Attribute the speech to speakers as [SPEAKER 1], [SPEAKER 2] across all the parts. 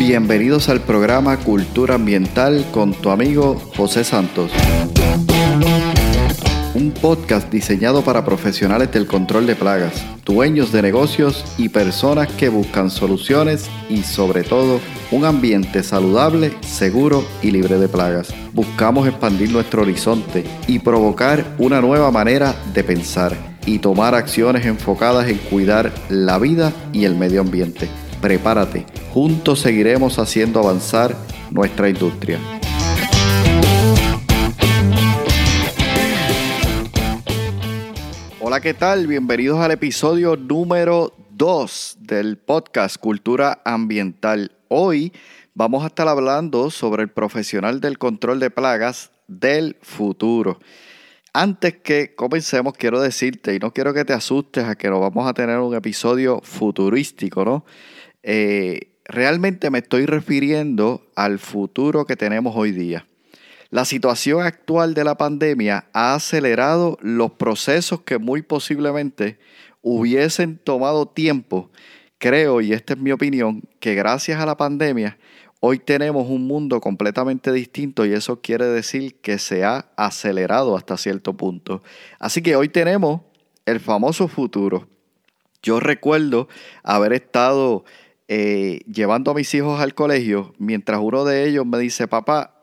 [SPEAKER 1] Bienvenidos al programa Cultura Ambiental con tu amigo José Santos. Un podcast diseñado para profesionales del control de plagas, dueños de negocios y personas que buscan soluciones y sobre todo un ambiente saludable, seguro y libre de plagas. Buscamos expandir nuestro horizonte y provocar una nueva manera de pensar y tomar acciones enfocadas en cuidar la vida y el medio ambiente. Prepárate, juntos seguiremos haciendo avanzar nuestra industria. Hola, ¿qué tal? Bienvenidos al episodio número 2 del podcast Cultura Ambiental. Hoy vamos a estar hablando sobre el profesional del control de plagas del futuro. Antes que comencemos, quiero decirte, y no quiero que te asustes a que no vamos a tener un episodio futurístico, ¿no? Eh, realmente me estoy refiriendo al futuro que tenemos hoy día. La situación actual de la pandemia ha acelerado los procesos que muy posiblemente hubiesen tomado tiempo. Creo, y esta es mi opinión, que gracias a la pandemia hoy tenemos un mundo completamente distinto y eso quiere decir que se ha acelerado hasta cierto punto. Así que hoy tenemos el famoso futuro. Yo recuerdo haber estado eh, llevando a mis hijos al colegio, mientras uno de ellos me dice, papá,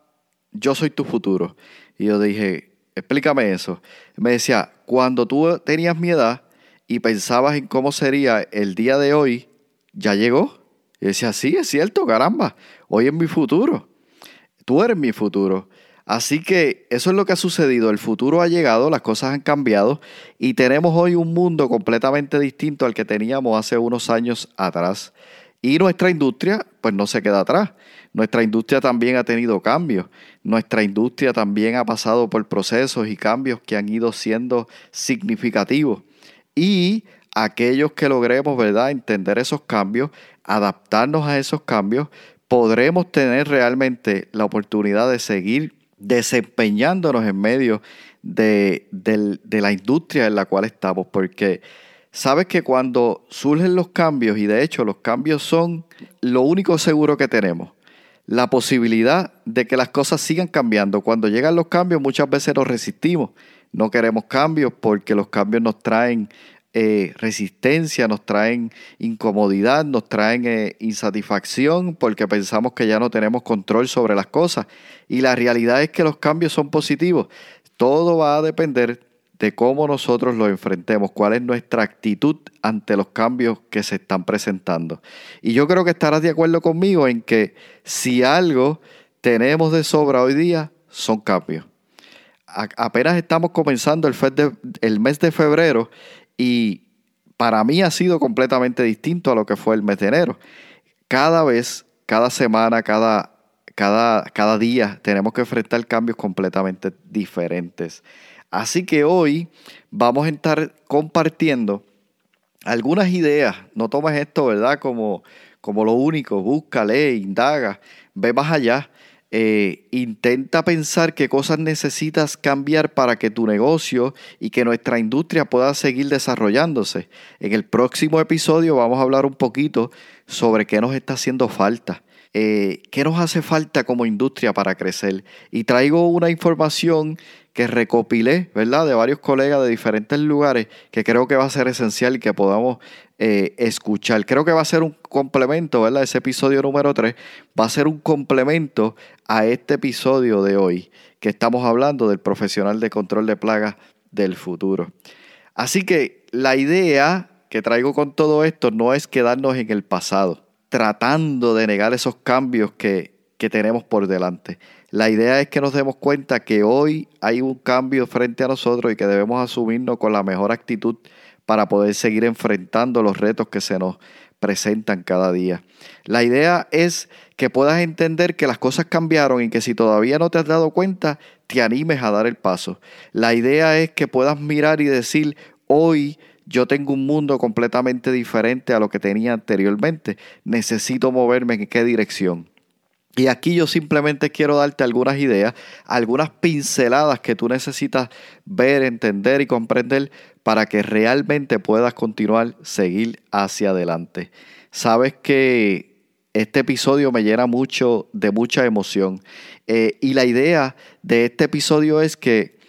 [SPEAKER 1] yo soy tu futuro. Y yo dije, explícame eso. Me decía, cuando tú tenías mi edad y pensabas en cómo sería el día de hoy, ya llegó. Y decía, sí, es cierto, caramba, hoy es mi futuro. Tú eres mi futuro. Así que eso es lo que ha sucedido. El futuro ha llegado, las cosas han cambiado y tenemos hoy un mundo completamente distinto al que teníamos hace unos años atrás. Y nuestra industria, pues no se queda atrás. Nuestra industria también ha tenido cambios. Nuestra industria también ha pasado por procesos y cambios que han ido siendo significativos. Y aquellos que logremos, ¿verdad?, entender esos cambios, adaptarnos a esos cambios, podremos tener realmente la oportunidad de seguir desempeñándonos en medio de, de la industria en la cual estamos, porque sabes que cuando surgen los cambios, y de hecho los cambios son lo único seguro que tenemos, la posibilidad de que las cosas sigan cambiando. Cuando llegan los cambios muchas veces nos resistimos, no queremos cambios porque los cambios nos traen eh, resistencia, nos traen incomodidad, nos traen eh, insatisfacción porque pensamos que ya no tenemos control sobre las cosas. Y la realidad es que los cambios son positivos. Todo va a depender de cómo nosotros lo enfrentemos, cuál es nuestra actitud ante los cambios que se están presentando. Y yo creo que estarás de acuerdo conmigo en que si algo tenemos de sobra hoy día, son cambios. apenas estamos comenzando el, el mes de febrero y para mí ha sido completamente distinto a lo que fue el mes de enero. Cada vez, cada semana, cada, cada, cada día tenemos que enfrentar cambios completamente diferentes. Así que hoy vamos a estar compartiendo algunas ideas. No tomes esto, ¿verdad? Como, como lo único. Busca, lee, indaga, ve más allá. Eh, intenta pensar qué cosas necesitas cambiar para que tu negocio y que nuestra industria pueda seguir desarrollándose. En el próximo episodio vamos a hablar un poquito sobre qué nos está haciendo falta. Eh, ¿Qué nos hace falta como industria para crecer? Y traigo una información que recopilé, ¿verdad? De varios colegas de diferentes lugares que creo que va a ser esencial y que podamos eh, escuchar. Creo que va a ser un complemento, ¿verdad? Ese episodio número 3 va a ser un complemento a este episodio de hoy, que estamos hablando del profesional de control de plagas del futuro. Así que la idea que traigo con todo esto no es quedarnos en el pasado, tratando de negar esos cambios que, que tenemos por delante. La idea es que nos demos cuenta que hoy hay un cambio frente a nosotros y que debemos asumirnos con la mejor actitud para poder seguir enfrentando los retos que se nos presentan cada día. La idea es que puedas entender que las cosas cambiaron y que si todavía no te has dado cuenta, te animes a dar el paso. La idea es que puedas mirar y decir, hoy yo tengo un mundo completamente diferente a lo que tenía anteriormente. Necesito moverme en qué dirección. Y aquí yo simplemente quiero darte algunas ideas, algunas pinceladas que tú necesitas ver, entender y comprender para que realmente puedas continuar, seguir hacia adelante. Sabes que este episodio me llena mucho de mucha emoción. Eh, y la idea de este episodio es que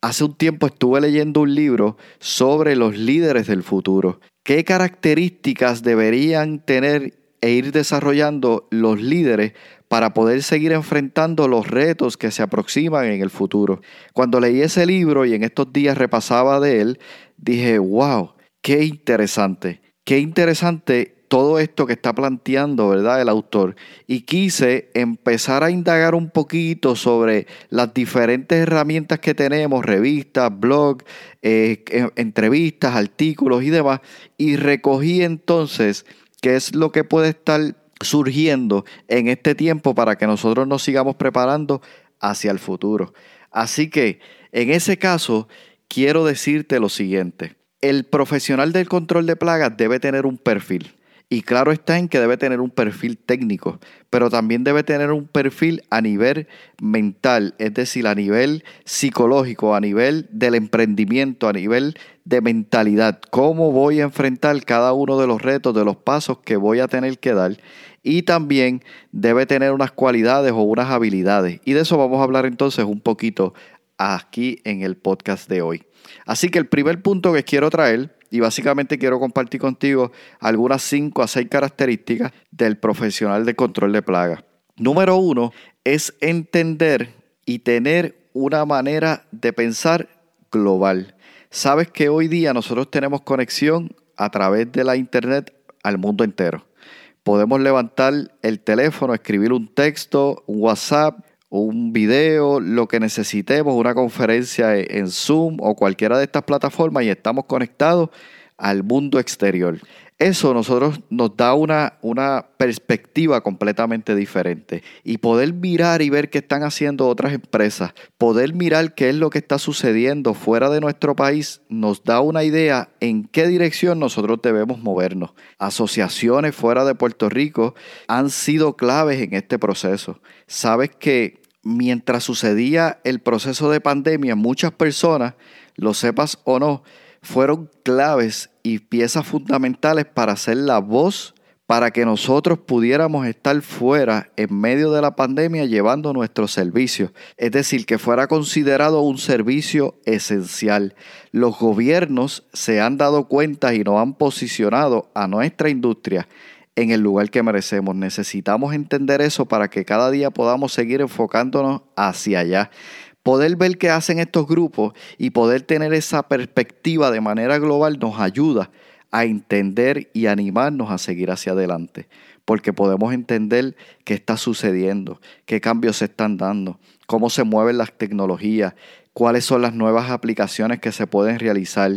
[SPEAKER 1] hace un tiempo estuve leyendo un libro sobre los líderes del futuro. ¿Qué características deberían tener e ir desarrollando los líderes para poder seguir enfrentando los retos que se aproximan en el futuro? Cuando leí ese libro y en estos días repasaba de él, dije, wow, qué interesante, qué interesante todo esto que está planteando, ¿verdad? El autor. Y quise empezar a indagar un poquito sobre las diferentes herramientas que tenemos, revistas, blogs, eh, entrevistas, artículos y demás. Y recogí entonces qué es lo que puede estar surgiendo en este tiempo para que nosotros nos sigamos preparando hacia el futuro. Así que, en ese caso, quiero decirte lo siguiente. El profesional del control de plagas debe tener un perfil. Y claro está en que debe tener un perfil técnico, pero también debe tener un perfil a nivel mental, es decir, a nivel psicológico, a nivel del emprendimiento, a nivel de mentalidad. ¿Cómo voy a enfrentar cada uno de los retos, de los pasos que voy a tener que dar? Y también debe tener unas cualidades o unas habilidades. Y de eso vamos a hablar entonces un poquito aquí en el podcast de hoy. Así que el primer punto que quiero traer y básicamente quiero compartir contigo algunas 5 a 6 características del profesional de control de plagas. Número uno es entender y tener una manera de pensar global. Sabes que hoy día nosotros tenemos conexión a través de la internet al mundo entero. Podemos levantar el teléfono, escribir un texto, un WhatsApp, un video, lo que necesitemos, una conferencia en Zoom o cualquiera de estas plataformas y estamos conectados al mundo exterior. Eso nosotros nos da una, una perspectiva completamente diferente. Y poder mirar y ver qué están haciendo otras empresas, poder mirar qué es lo que está sucediendo fuera de nuestro país, nos da una idea en qué dirección nosotros debemos movernos. Asociaciones fuera de Puerto Rico han sido claves en este proceso. Sabes que mientras sucedía el proceso de pandemia, muchas personas, lo sepas o no, fueron claves y piezas fundamentales para ser la voz para que nosotros pudiéramos estar fuera en medio de la pandemia llevando nuestros servicios. Es decir, que fuera considerado un servicio esencial. Los gobiernos se han dado cuenta y nos han posicionado a nuestra industria en el lugar que merecemos. Necesitamos entender eso para que cada día podamos seguir enfocándonos hacia allá. Poder ver qué hacen estos grupos y poder tener esa perspectiva de manera global nos ayuda a entender y animarnos a seguir hacia adelante, porque podemos entender qué está sucediendo, qué cambios se están dando, cómo se mueven las tecnologías, cuáles son las nuevas aplicaciones que se pueden realizar,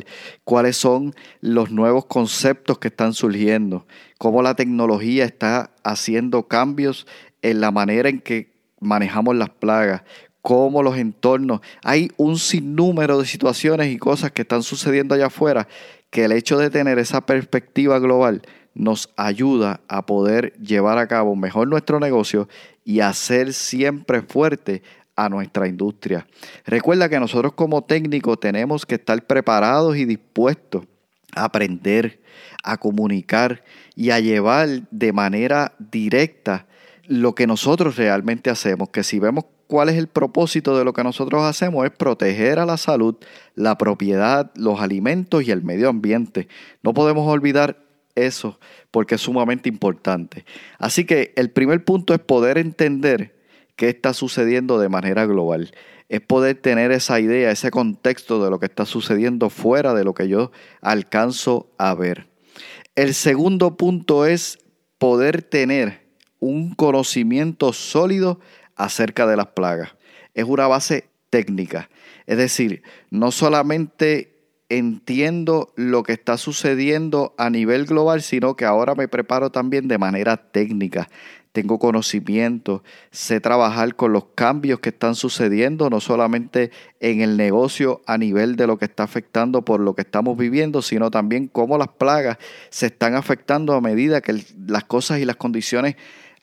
[SPEAKER 1] cuáles son los nuevos conceptos que están surgiendo, cómo la tecnología está haciendo cambios en la manera en que manejamos las plagas, cómo los entornos. Hay un sinnúmero de situaciones y cosas que están sucediendo allá afuera que el hecho de tener esa perspectiva global nos ayuda a poder llevar a cabo mejor nuestro negocio y hacer siempre fuerte a nuestra industria. Recuerda que nosotros como técnicos tenemos que estar preparados y dispuestos a aprender, a comunicar y a llevar de manera directa lo que nosotros realmente hacemos, que si vemos cuál es el propósito de lo que nosotros hacemos es proteger a la salud, la propiedad, los alimentos y el medio ambiente. No podemos olvidar eso porque es sumamente importante. Así que el primer punto es poder entender qué está sucediendo de manera global. Es poder tener esa idea, ese contexto de lo que está sucediendo fuera de lo que yo alcanzo a ver. El segundo punto es poder tener un conocimiento sólido acerca de las plagas. Es una base técnica. Es decir, no solamente entiendo lo que está sucediendo a nivel global, sino que ahora me preparo también de manera técnica. Tengo conocimiento, sé trabajar con los cambios que están sucediendo, no solamente en el negocio a nivel de lo que está afectando por lo que estamos viviendo, sino también cómo las plagas se están afectando a medida que las cosas y las condiciones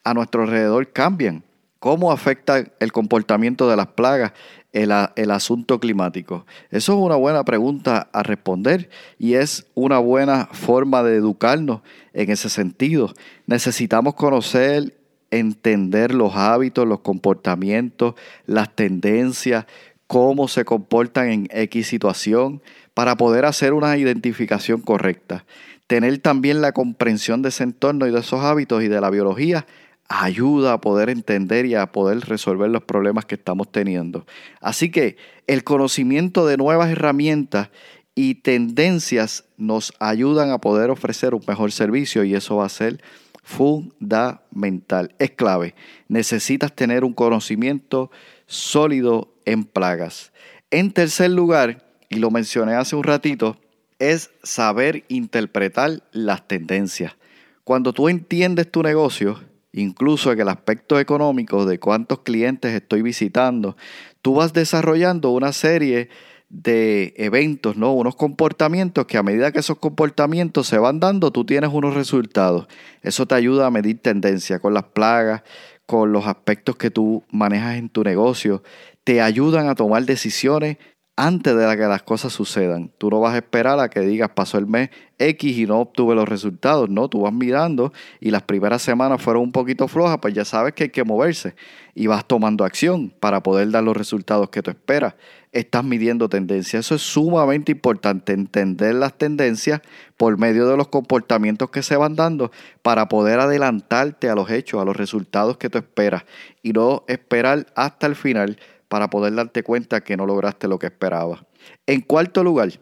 [SPEAKER 1] a nuestro alrededor cambian cómo afecta el comportamiento de las plagas el, asunto climático? Eso es una buena pregunta a responder y es una buena forma de educarnos en ese sentido. Necesitamos conocer, entender los hábitos, los comportamientos, las tendencias, cómo se comportan en X situación para poder hacer una identificación correcta. Tener también la comprensión de ese entorno y de esos hábitos y de la biología ayuda a poder entender y a poder resolver los problemas que estamos teniendo. Así que el conocimiento de nuevas herramientas y tendencias nos ayudan a poder ofrecer un mejor servicio y eso va a ser fundamental, es clave. Necesitas tener un conocimiento sólido en plagas. En tercer lugar, y lo mencioné hace un ratito, es saber interpretar las tendencias. Cuando tú entiendes tu negocio, incluso en el aspecto económico de cuántos clientes estoy visitando, tú vas desarrollando una serie de eventos, ¿no? Unos comportamientos que a medida que esos comportamientos se van dando, tú tienes unos resultados. Eso te ayuda a medir tendencia con las plagas, con los aspectos que tú manejas en tu negocio, te ayudan a tomar decisiones antes de que las cosas sucedan. Tú no vas a esperar a que digas pasó el mes X y no obtuve los resultados, no, tú vas mirando y las primeras semanas fueron un poquito flojas, pues ya sabes que hay que moverse y vas tomando acción para poder dar los resultados que tú esperas. Estás midiendo tendencias, eso es sumamente importante, entender las tendencias por medio de los comportamientos que se van dando para poder adelantarte a los hechos, a los resultados que tú esperas y no esperar hasta el final para poder darte cuenta que no lograste lo que esperabas. En cuarto lugar,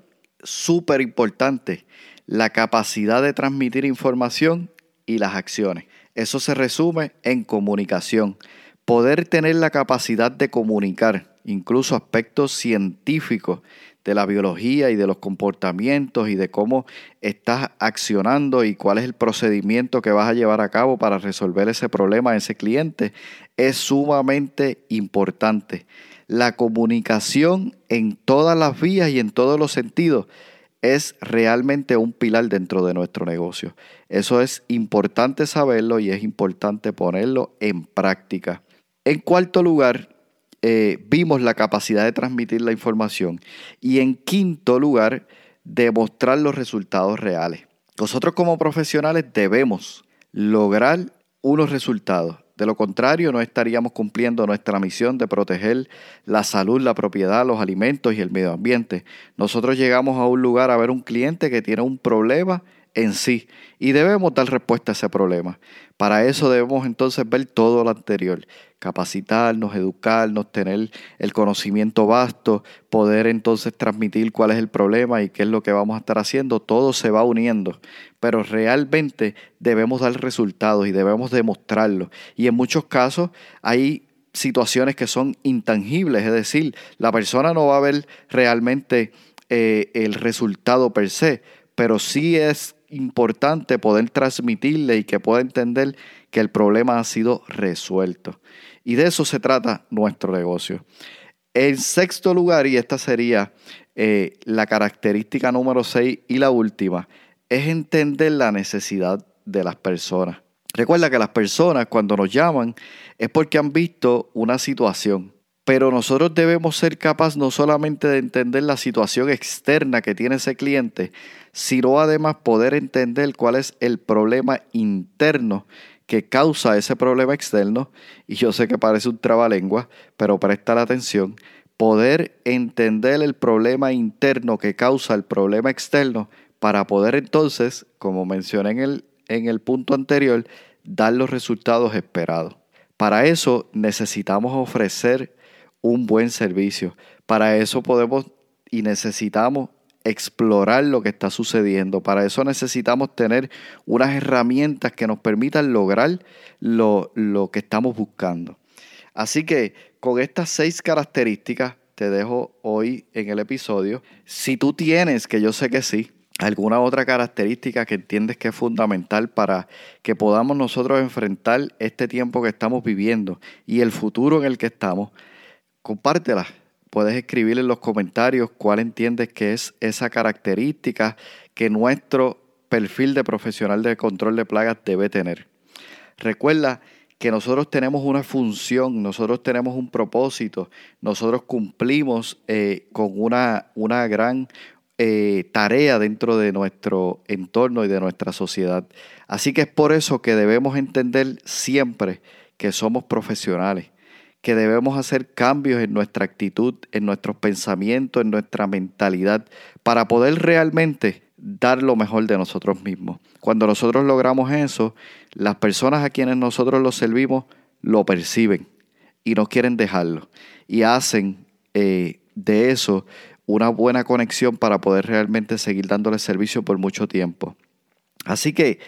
[SPEAKER 1] súper importante, la capacidad de transmitir información y las acciones. Eso se resume en comunicación. Poder tener la capacidad de comunicar, incluso aspectos científicos de la biología y de los comportamientos y de cómo estás accionando y cuál es el procedimiento que vas a llevar a cabo para resolver ese problema ese cliente, es sumamente importante. La comunicación en todas las vías y en todos los sentidos es realmente un pilar dentro de nuestro negocio. Eso es importante saberlo y es importante ponerlo en práctica. En cuarto lugar, eh, vimos la capacidad de transmitir la información. Y en quinto lugar, demostrar los resultados reales. Nosotros como profesionales debemos lograr unos resultados. De lo contrario, no estaríamos cumpliendo nuestra misión de proteger la salud, la propiedad, los alimentos y el medio ambiente. Nosotros llegamos a un lugar a ver un cliente que tiene un problema en sí y debemos dar respuesta a ese problema. Para eso debemos entonces ver todo lo anterior, capacitarnos, educarnos, tener el conocimiento vasto, poder entonces transmitir cuál es el problema y qué es lo que vamos a estar haciendo, todo se va uniendo, pero realmente debemos dar resultados y debemos demostrarlo. Y en muchos casos hay situaciones que son intangibles, es decir, la persona no va a ver realmente eh, el resultado per se, pero sí es importante poder transmitirle y que pueda entender que el problema ha sido resuelto. Y de eso se trata nuestro negocio. En sexto lugar, y esta sería eh, la característica número 6 y la última, es entender la necesidad de las personas. Recuerda que las personas cuando nos llaman es porque han visto una situación, pero nosotros debemos ser capaces no solamente de entender la situación externa que tiene ese cliente, sino además poder entender cuál es el problema interno que causa ese problema externo. Y yo sé que parece un trabalengua, pero presta la atención. Poder entender el problema interno que causa el problema externo para poder entonces, como mencioné en el, en el punto anterior, dar los resultados esperados. Para eso necesitamos ofrecer un buen servicio. Para eso podemos y necesitamos explorar lo que está sucediendo. Para eso necesitamos tener unas herramientas que nos permitan lograr lo, lo que estamos buscando. Así que con estas seis características te dejo hoy en el episodio. Si tú tienes, que yo sé que sí, alguna otra característica que entiendes que es fundamental para que podamos nosotros enfrentar este tiempo que estamos viviendo y el futuro en el que estamos, compártela. Puedes escribir en los comentarios cuál entiendes que es esa característica que nuestro perfil de profesional de control de plagas debe tener. Recuerda que nosotros tenemos una función, nosotros tenemos un propósito, nosotros cumplimos eh, con una, una gran eh, tarea dentro de nuestro entorno y de nuestra sociedad. Así que es por eso que debemos entender siempre que somos profesionales, que debemos hacer cambios en nuestra actitud, en nuestros pensamientos, en nuestra mentalidad, para poder realmente dar lo mejor de nosotros mismos. Cuando nosotros logramos eso, las personas a quienes nosotros los servimos lo perciben y no quieren dejarlo y hacen eh, de eso una buena conexión para poder realmente seguir dándole servicio por mucho tiempo. Así que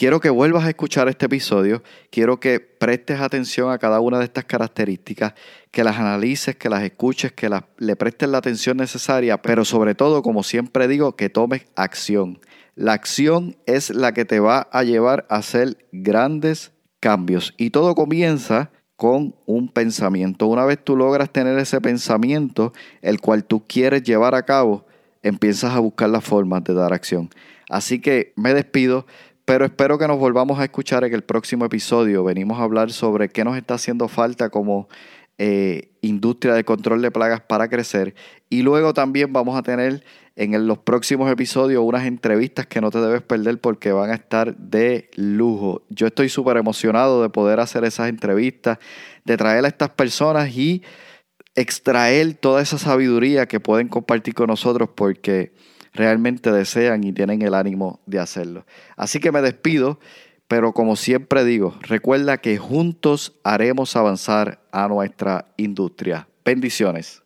[SPEAKER 1] quiero que vuelvas a escuchar este episodio, quiero que prestes atención a cada una de estas características, que las analices, que las escuches, que le prestes la atención necesaria, pero sobre todo, como siempre digo, que tomes acción. La acción es la que te va a llevar a hacer grandes cambios y todo comienza con un pensamiento. Una vez tú logras tener ese pensamiento, el cual tú quieres llevar a cabo, empiezas a buscar las formas de dar acción. Así que me despido, pero espero que nos volvamos a escuchar en el próximo episodio. Venimos a hablar sobre qué nos está haciendo falta como eh, industria de control de plagas para crecer. Y luego también vamos a tener en los próximos episodios unas entrevistas que no te debes perder porque van a estar de lujo. Yo estoy súper emocionado de poder hacer esas entrevistas, de traer a estas personas y extraer toda esa sabiduría que pueden compartir con nosotros porque realmente desean y tienen el ánimo de hacerlo. Así que me despido, pero como siempre digo, recuerda que juntos haremos avanzar a nuestra industria. Bendiciones.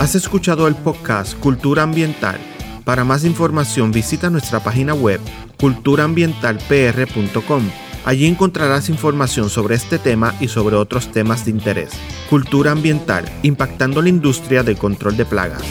[SPEAKER 2] Has escuchado el podcast Cultura Ambiental. Para más información visita nuestra página web culturaambientalpr.com. Allí encontrarás información sobre este tema y sobre otros temas de interés. Cultura ambiental, impactando la industria del control de plagas.